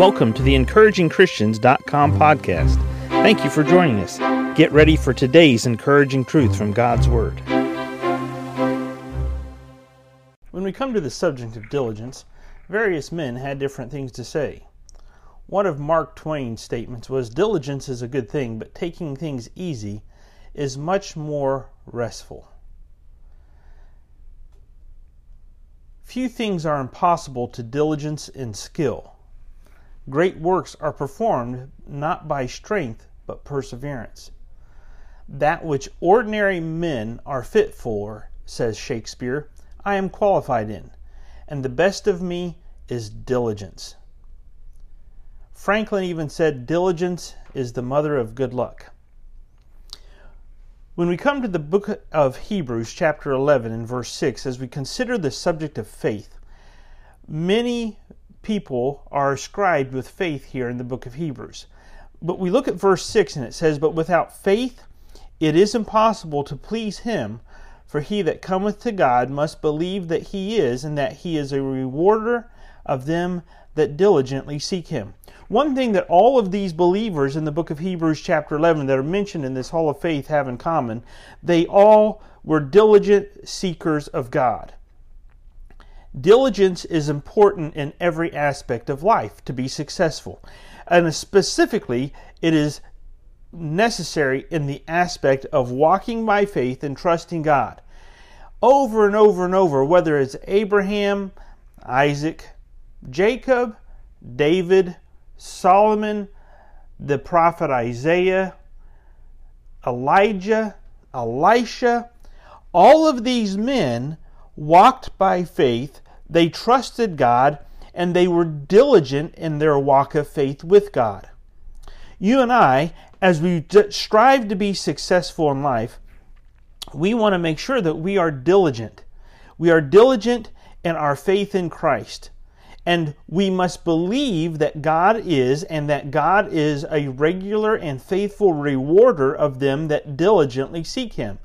Welcome to the encouragingchristians.com podcast. Thank you for joining us. Get ready for today's encouraging truth from God's Word. When we come to the subject of diligence, various men had different things to say. One of Mark Twain's statements was Diligence is a good thing, but taking things easy is much more restful. Few things are impossible to diligence and skill. Great works are performed not by strength but perseverance. That which ordinary men are fit for, says Shakespeare, I am qualified in, and the best of me is diligence. Franklin even said, Diligence is the mother of good luck. When we come to the book of Hebrews, chapter 11, and verse 6, as we consider the subject of faith, many people are ascribed with faith here in the book of Hebrews. But we look at verse 6 and it says, But without faith it is impossible to please him, for he that cometh to God must believe that he is, and that he is a rewarder of them that diligently seek him. One thing that all of these believers in the book of Hebrews, chapter 11, that are mentioned in this Hall of Faith have in common, they all were diligent seekers of God. Diligence is important in every aspect of life to be successful. And specifically, it is necessary in the aspect of walking by faith and trusting God. Over and over and over, whether it's Abraham, Isaac, Jacob, David, Solomon, the prophet Isaiah, Elijah, Elisha, all of these men walked by faith, they trusted God, and they were diligent in their walk of faith with God. You and I, as we strive to be successful in life, we want to make sure that we are diligent. We are diligent in our faith in Christ. And we must believe that God is, and that God is a regular and faithful rewarder of them that diligently seek Him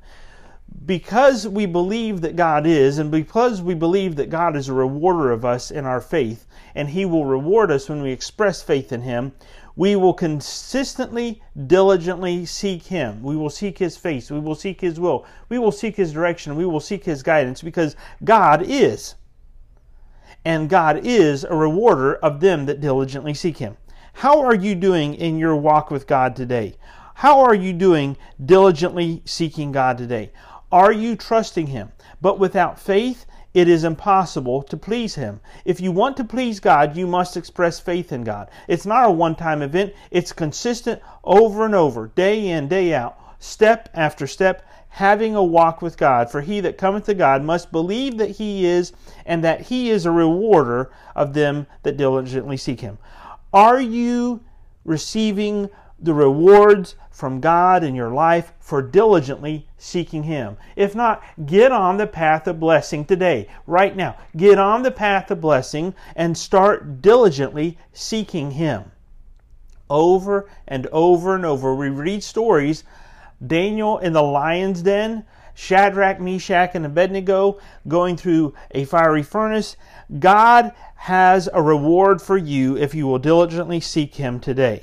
because we believe that God is, and because we believe that God is a rewarder of us in our faith, and He will reward us when we express faith in Him, we will consistently, diligently seek Him. We will seek His face. We will seek His will. We will seek His direction. We will seek His guidance because God is. And God is a rewarder of them that diligently seek Him. How are you doing in your walk with God today? How are you doing diligently seeking God today? Are you trusting Him? But without faith, it is impossible to please Him. If you want to please God, you must express faith in God. It's not a one time event, it's consistent over and over, day in, day out, step after step, having a walk with God. For he that cometh to God must believe that He is, and that He is a rewarder of them that diligently seek Him. Are you receiving the rewards from God in your life for diligently seeking Him. If not, get on the path of blessing today, right now. Get on the path of blessing and start diligently seeking Him. Over and over and over, we read stories Daniel in the lion's den, Shadrach, Meshach, and Abednego going through a fiery furnace. God has a reward for you if you will diligently seek Him today.